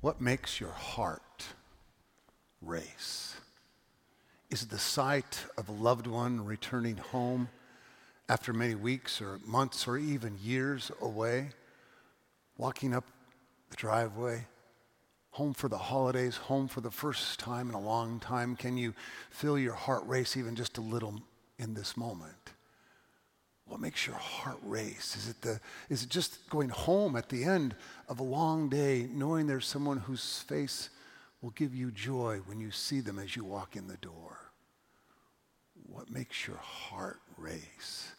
What makes your heart race? Is it the sight of a loved one returning home after many weeks or months or even years away, walking up the driveway, home for the holidays, home for the first time in a long time? Can you feel your heart race even just a little in this moment? What makes your heart race? Is it, the, is it just going home at the end of a long day, knowing there's someone whose face will give you joy when you see them as you walk in the door? What makes your heart race?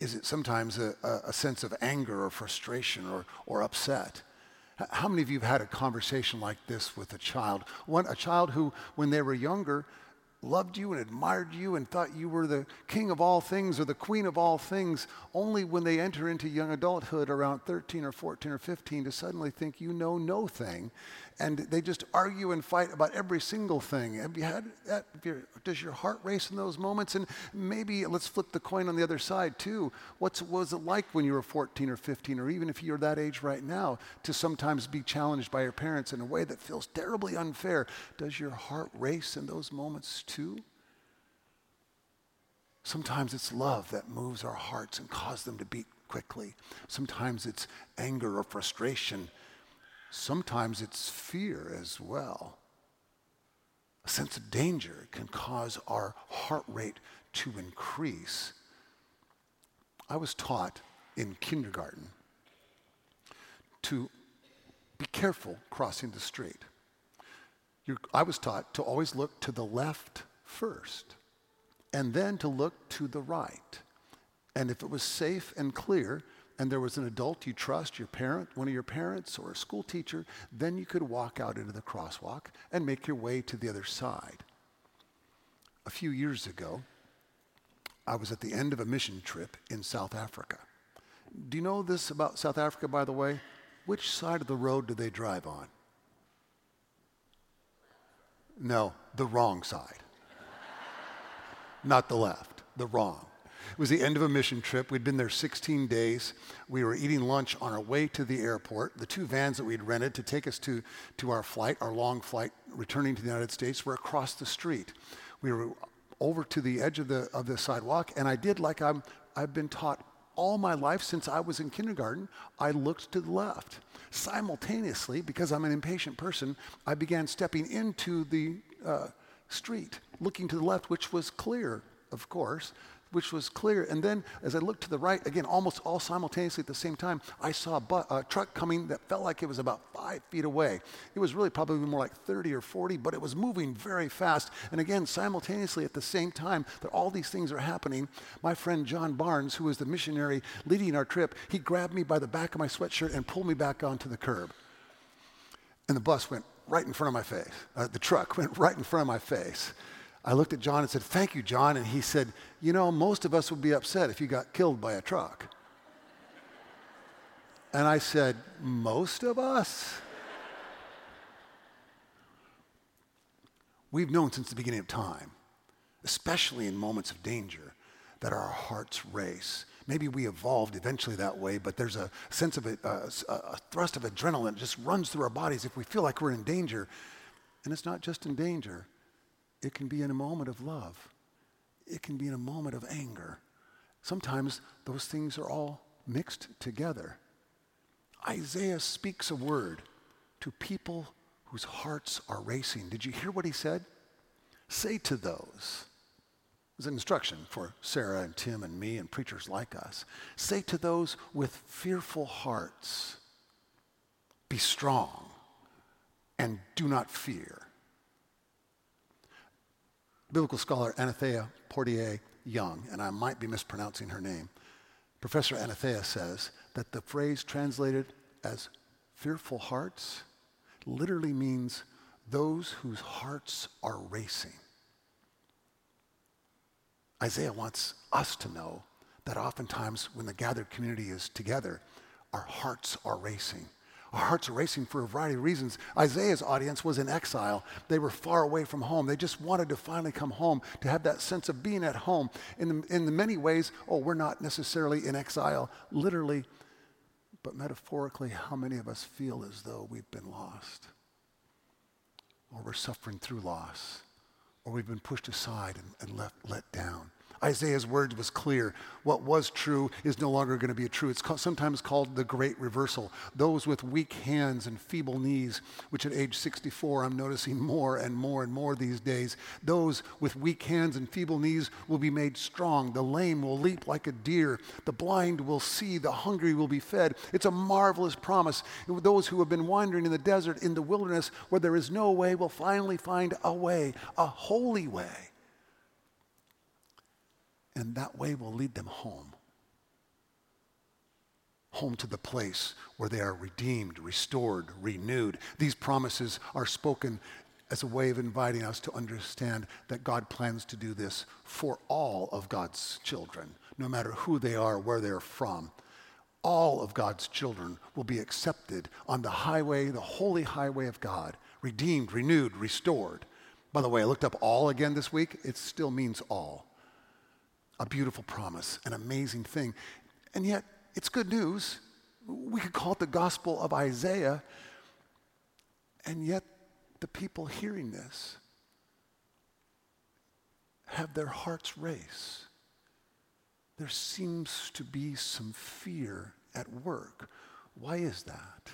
Is it sometimes a, a sense of anger or frustration or, or upset? How many of you have had a conversation like this with a child? One, a child who, when they were younger, loved you and admired you and thought you were the king of all things or the queen of all things, only when they enter into young adulthood around 13 or 14 or 15 to suddenly think you know no thing. And they just argue and fight about every single thing. Have you had that? Does your heart race in those moments? And maybe let's flip the coin on the other side too. What was it like when you were 14 or 15, or even if you're that age right now, to sometimes be challenged by your parents in a way that feels terribly unfair? Does your heart race in those moments too? Sometimes it's love that moves our hearts and causes them to beat quickly. Sometimes it's anger or frustration. Sometimes it's fear as well. A sense of danger can cause our heart rate to increase. I was taught in kindergarten to be careful crossing the street. You're, I was taught to always look to the left first and then to look to the right. And if it was safe and clear, and there was an adult you trust, your parent, one of your parents, or a school teacher, then you could walk out into the crosswalk and make your way to the other side. A few years ago, I was at the end of a mission trip in South Africa. Do you know this about South Africa, by the way? Which side of the road do they drive on? No, the wrong side not the left, the wrong. It was the end of a mission trip. We'd been there 16 days. We were eating lunch on our way to the airport. The two vans that we'd rented to take us to, to our flight, our long flight, returning to the United States, were across the street. We were over to the edge of the, of the sidewalk, and I did like I'm, I've been taught all my life since I was in kindergarten. I looked to the left. Simultaneously, because I'm an impatient person, I began stepping into the uh, street, looking to the left, which was clear, of course, which was clear. And then as I looked to the right, again, almost all simultaneously at the same time, I saw a, bu- a, truck coming that felt like it was about five feet away. It was really probably more like 30 or 40, but it was moving very fast. And again, simultaneously at the same time that all these things are happening, my friend John Barnes, who was the missionary leading our trip, he grabbed me by the back of my sweatshirt and pulled me back onto the curb. And the bus went right in front of my face. Uh, the truck went right in front of my face. I looked at John and said, Thank you, John. And he said, You know, most of us would be upset if you got killed by a truck. And I said, Most of us? We've known since the beginning of time, especially in moments of danger, that our hearts race. Maybe we evolved eventually that way, but there's a sense of it, uh, a thrust of adrenaline just runs through our bodies if we feel like we're in danger. And it's not just in danger, it can be in a moment of love, it can be in a moment of anger. Sometimes those things are all mixed together. Isaiah speaks a word to people whose hearts are racing. Did you hear what he said? Say to those was an instruction for Sarah and Tim and me and preachers like us. Say to those with fearful hearts, be strong and do not fear. Biblical scholar Anathea Portier Young, and I might be mispronouncing her name, Professor Anathea says that the phrase translated as fearful hearts literally means those whose hearts are racing. Isaiah wants us to know that oftentimes when the gathered community is together, our hearts are racing. Our hearts are racing for a variety of reasons. Isaiah's audience was in exile. They were far away from home. They just wanted to finally come home, to have that sense of being at home. In the, in the many ways, oh, we're not necessarily in exile, literally, But metaphorically, how many of us feel as though we've been lost? Or we're suffering through loss? Or we've been pushed aside and, and left, let down? Isaiah's word was clear. What was true is no longer going to be true. It's sometimes called the great reversal. Those with weak hands and feeble knees, which at age 64 I'm noticing more and more and more these days, those with weak hands and feeble knees will be made strong. The lame will leap like a deer. The blind will see. The hungry will be fed. It's a marvelous promise. Those who have been wandering in the desert, in the wilderness, where there is no way, will finally find a way, a holy way and that way will lead them home. Home to the place where they are redeemed, restored, renewed. These promises are spoken as a way of inviting us to understand that God plans to do this for all of God's children, no matter who they are, where they're from. All of God's children will be accepted on the highway, the holy highway of God, redeemed, renewed, restored. By the way, I looked up all again this week. It still means all a beautiful promise, an amazing thing. And yet, it's good news. We could call it the gospel of Isaiah. And yet, the people hearing this have their hearts race. There seems to be some fear at work. Why is that?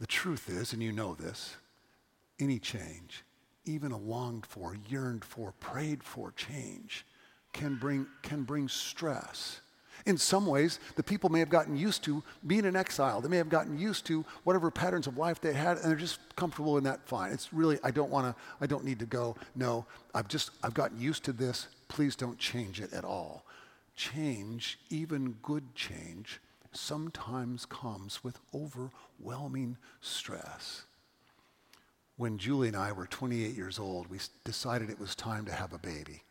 The truth is, and you know this, any change even a longed for, yearned for, prayed for change can bring, can bring stress. In some ways, the people may have gotten used to being in exile. They may have gotten used to whatever patterns of life they had, and they're just comfortable in that. Fine. It's really, I don't want to, I don't need to go. No, I've just, I've gotten used to this. Please don't change it at all. Change, even good change, sometimes comes with overwhelming stress. When Julie and I were 28 years old, we decided it was time to have a baby.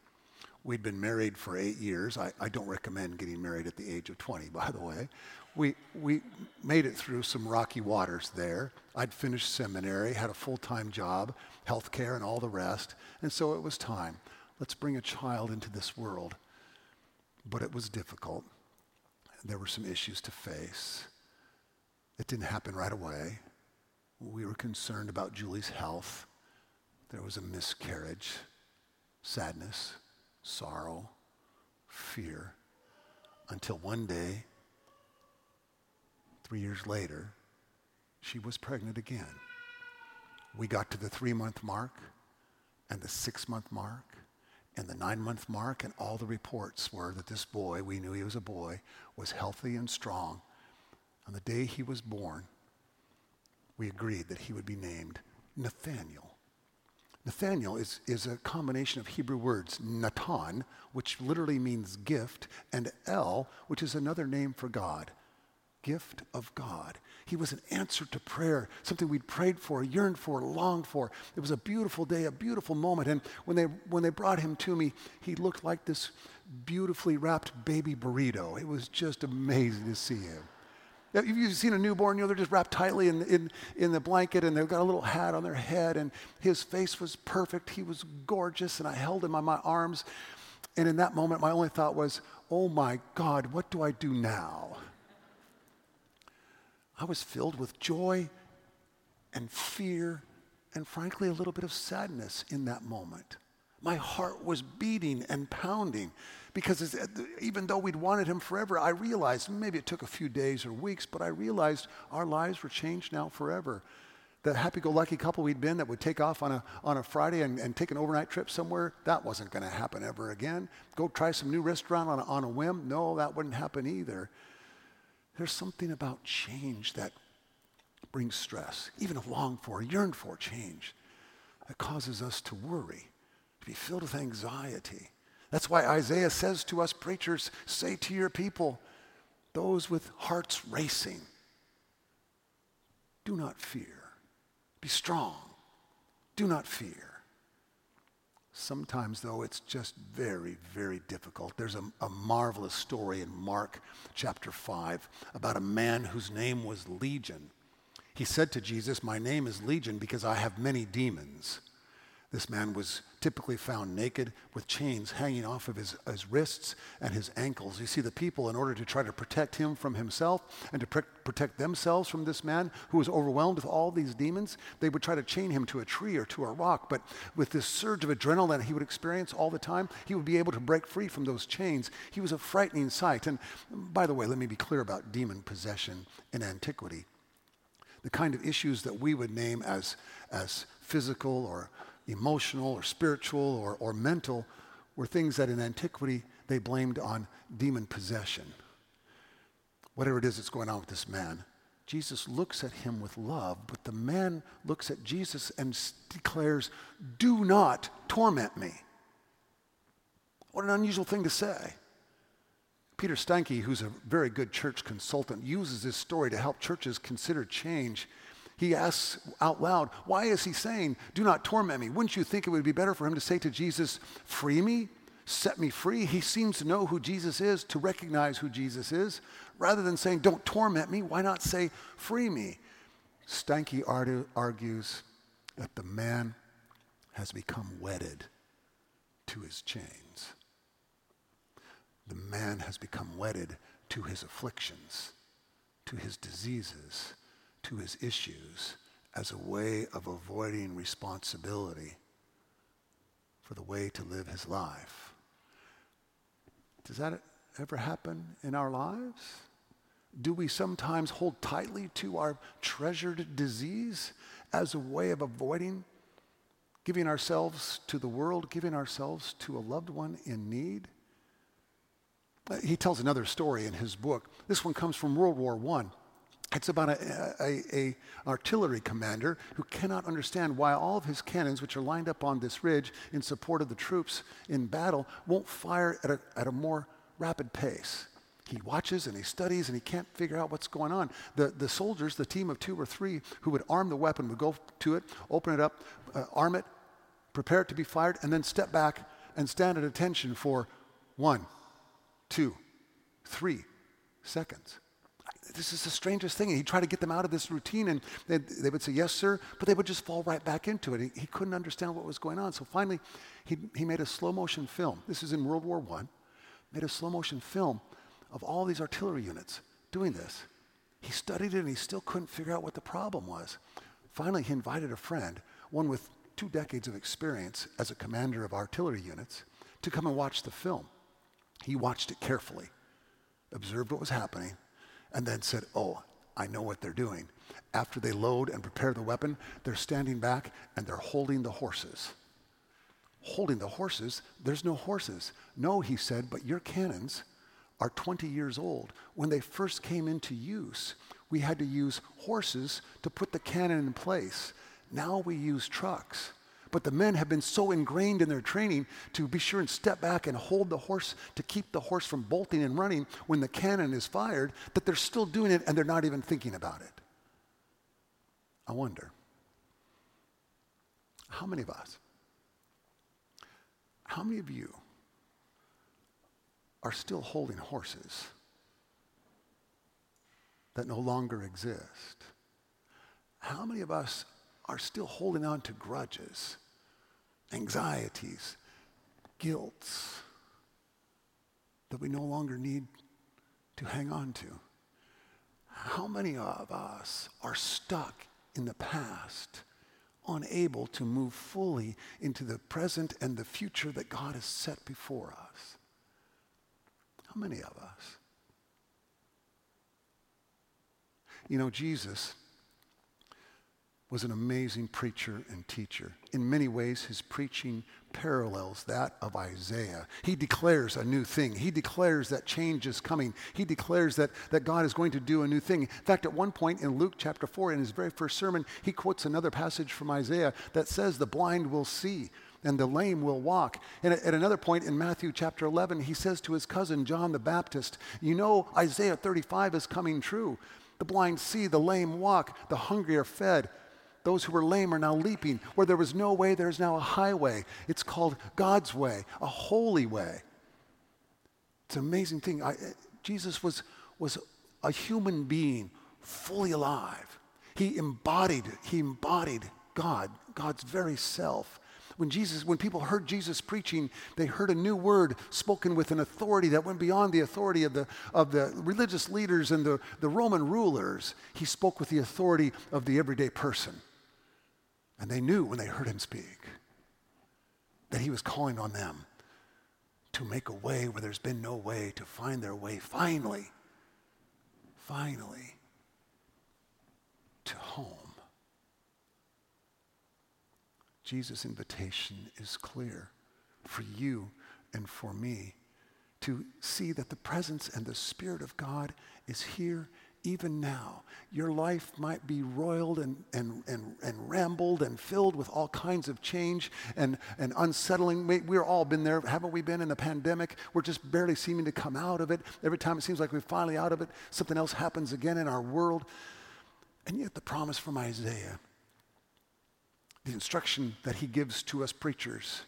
We'd been married for eight years. I, I don't recommend getting married at the age of 20, by the way. We, we made it through some rocky waters there. I'd finished seminary, had a full time job, health care, and all the rest. And so it was time. Let's bring a child into this world. But it was difficult. There were some issues to face. It didn't happen right away. We were concerned about Julie's health. There was a miscarriage, sadness, sorrow, fear, until one day, three years later, she was pregnant again. We got to the three month mark and the six month mark and the nine month mark, and all the reports were that this boy, we knew he was a boy, was healthy and strong. On the day he was born, we agreed that he would be named Nathaniel. Nathaniel is, is a combination of Hebrew words, Natan, which literally means gift, and El, which is another name for God. Gift of God. He was an answer to prayer, something we'd prayed for, yearned for, longed for. It was a beautiful day, a beautiful moment. And when they, when they brought him to me, he looked like this beautifully wrapped baby burrito. It was just amazing to see him. If you've seen a newborn, you know, they're just wrapped tightly in, in, in the blanket and they've got a little hat on their head and his face was perfect. He was gorgeous and I held him on my arms. And in that moment, my only thought was, oh my God, what do I do now? I was filled with joy and fear and frankly a little bit of sadness in that moment. My heart was beating and pounding because even though we'd wanted him forever, I realized, maybe it took a few days or weeks, but I realized our lives were changed now forever. The happy go lucky couple we'd been that would take off on a, on a Friday and, and take an overnight trip somewhere, that wasn't going to happen ever again. Go try some new restaurant on a, on a whim, no, that wouldn't happen either. There's something about change that brings stress, even a long for, yearn for change, that causes us to worry, to be filled with anxiety. That's why Isaiah says to us preachers, say to your people, those with hearts racing, do not fear. Be strong. Do not fear. Sometimes, though, it's just very, very difficult. There's a, a, marvelous story in Mark chapter 5 about a man whose name was Legion. He said to Jesus, My name is Legion because I have many demons. This man was typically found naked with chains hanging off of his, his wrists and his ankles. You see, the people, in order to try to protect him from himself and to pr- protect themselves from this man who was overwhelmed with all these demons, they would try to chain him to a tree or to a rock. But with this surge of adrenaline he would experience all the time, he would be able to break free from those chains. He was a frightening sight. And by the way, let me be clear about demon possession in antiquity. The kind of issues that we would name as, as physical or emotional or spiritual or, or mental were things that in antiquity they blamed on demon possession. Whatever it is that's going on with this man, Jesus looks at him with love, but the man looks at Jesus and declares, Do not torment me. What an unusual thing to say. Peter Steinke, who's a very good church consultant, uses this story to help churches consider change he asks out loud, Why is he saying, Do not torment me? Wouldn't you think it would be better for him to say to Jesus, Free me, set me free? He seems to know who Jesus is, to recognize who Jesus is. Rather than saying, Don't torment me, why not say, Free me? Steinke argues that the man has become wedded to his chains. The man has become wedded to his afflictions, to his diseases, to his issues as a way of avoiding responsibility for the way to live his life. Does that ever happen in our lives? Do we sometimes hold tightly to our treasured disease as a way of avoiding giving ourselves to the world, giving ourselves to a loved one in need? He tells another story in his book. This one comes from World War I. It's about a, a, a, artillery commander who cannot understand why all of his cannons, which are lined up on this ridge in support of the troops in battle, won't fire at a, at a more rapid pace. He watches and he studies and he can't figure out what's going on. The, the soldiers, the team of two or three who would arm the weapon, would go to it, open it up, uh, arm it, prepare it to be fired, and then step back and stand at attention for one, two, three seconds this is the strangest thing. He'd try to get them out of this routine, and they, they would say, Yes, sir, but they would just fall right back into it. He, he couldn't understand what was going on. So finally, he, he made a slow motion film. This is in World War I. Made a slow motion film of all these artillery units doing this. He studied it, and he still couldn't figure out what the problem was. Finally, he invited a friend, one with two decades of experience as a commander of artillery units, to come and watch the film. He watched it carefully, observed what was happening, and then said, Oh, I know what they're doing. After they load and prepare the weapon, they're standing back and they're holding the horses. Holding the horses? There's no horses. No, he said, but your cannons are 20 years old. When they first came into use, we had to use horses to put the cannon in place. Now we use trucks. But the men have been so ingrained in their training to be sure and step back and hold the horse to keep the horse from bolting and running when the cannon is fired that they're still doing it and they're not even thinking about it. I wonder how many of us, how many of you are still holding horses that no longer exist? How many of us are still holding on to grudges, anxieties, guilts that we no longer need to hang on to. How many of us are stuck in the past, unable to move fully into the present and the future that God has set before us? How many of us? You know, Jesus was an amazing preacher and teacher. In many ways, his preaching parallels that of Isaiah. He declares a new thing. He declares that change is coming. He declares that, that God is going to do a new thing. In fact, at one point in Luke chapter 4, in his very first sermon, he quotes another passage from Isaiah that says, The blind will see and the lame will walk. And at, another point in Matthew chapter 11, he says to his cousin John the Baptist, You know, Isaiah 35 is coming true. The blind see, the lame walk, the hungry are fed those who were lame are now leaping. Where there was no way, there's now a highway. It's called God's way, a holy way. It's an amazing thing. I, Jesus was, was a human being, fully alive. He embodied, he embodied God, God's very self. When Jesus, when people heard Jesus preaching, they heard a new word spoken with an authority that went beyond the authority of the, of the religious leaders and the, the Roman rulers. He spoke with the authority of the everyday person. And they knew when they heard him speak that he was calling on them to make a way where there's been no way, to find their way finally, finally, to home. Jesus' invitation is clear for you and for me to see that the presence and the Spirit of God is here even now. Your life might be roiled and, and, and, and rambled and filled with all kinds of change and, and unsettling. We, we've all been there, haven't we been in the pandemic? We're just barely seeming to come out of it. Every time it seems like we're finally out of it, something else happens again in our world. And yet, the promise from Isaiah the instruction that he gives to us preachers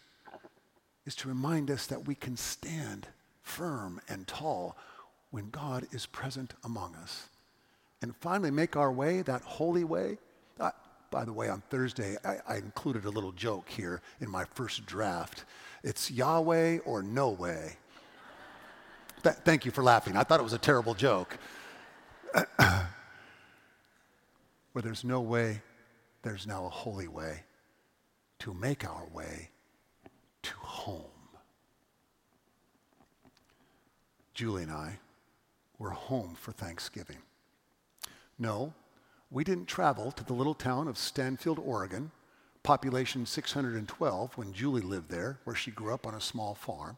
is to remind us that we can stand firm and tall when God is present among us. And finally, make our way, that holy way. By the way, on Thursday, I, I, included a little joke here in my first draft. It's Yahweh or no way. Th- thank you for laughing. I thought it was a terrible joke. Where there's no way, there's now a holy way to make our way to home. Julie and I were home for Thanksgiving. No, we didn't travel to the little town of Stanfield, Oregon, population 612, when Julie lived there, where she grew up on a small farm.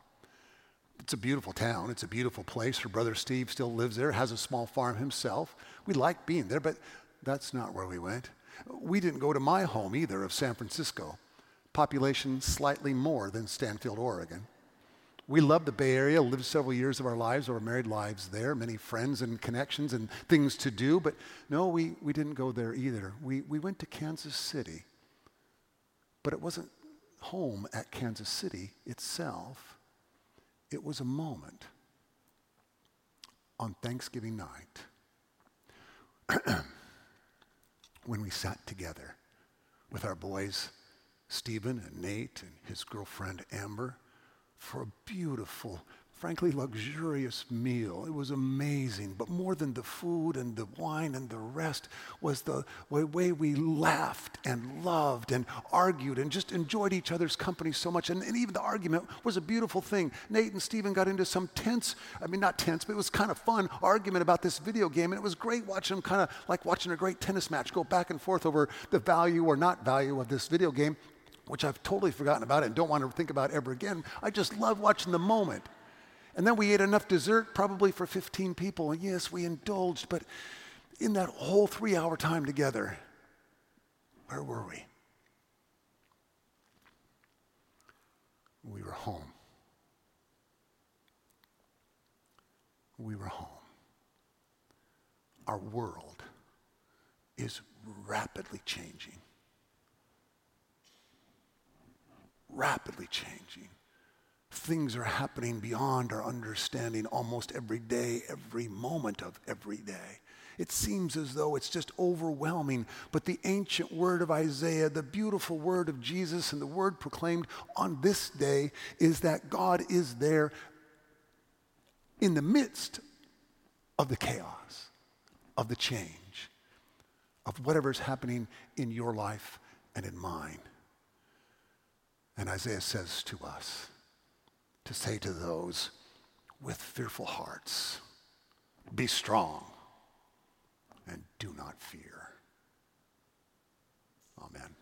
It's a beautiful town. It's a beautiful place. Her brother Steve still lives there, has a small farm himself. We like being there, but that's not where we went. We didn't go to my home either of San Francisco population slightly more than Stanfield, Oregon. We love the Bay Area, lived several years of our lives, our married lives there, many friends and connections and things to do, but no, we, we didn't go there either. We, we went to Kansas City, but it wasn't home at Kansas City itself. It was a moment on Thanksgiving night when we sat together with our boys Stephen and Nate and his girlfriend Amber for a beautiful, frankly luxurious meal. It was amazing. But more than the food and the wine and the rest was the way we laughed and loved and argued and just enjoyed each other's company so much. And, and even the argument was a beautiful thing. Nate and Stephen got into some tense, I mean, not tense, but it was kind of fun argument about this video game. And it was great watching them kind of like watching a great tennis match go back and forth over the value or not value of this video game which I've totally forgotten about and don't want to think about ever again. I just love watching the moment. And then we ate enough dessert, probably for 15 people. And yes, we indulged, but in that whole three hour time together, where were we? We were home. We were home. Our world is rapidly changing. Rapidly changing. Things are happening beyond our understanding almost every day, every moment of every day. It seems as though it's just overwhelming, but the ancient word of Isaiah, the beautiful word of Jesus, and the word proclaimed on this day is that God is there in the midst of the chaos, of the change, of whatever's happening in your life and in mine. And Isaiah says to us to say to those with fearful hearts, be strong and do not fear. Amen.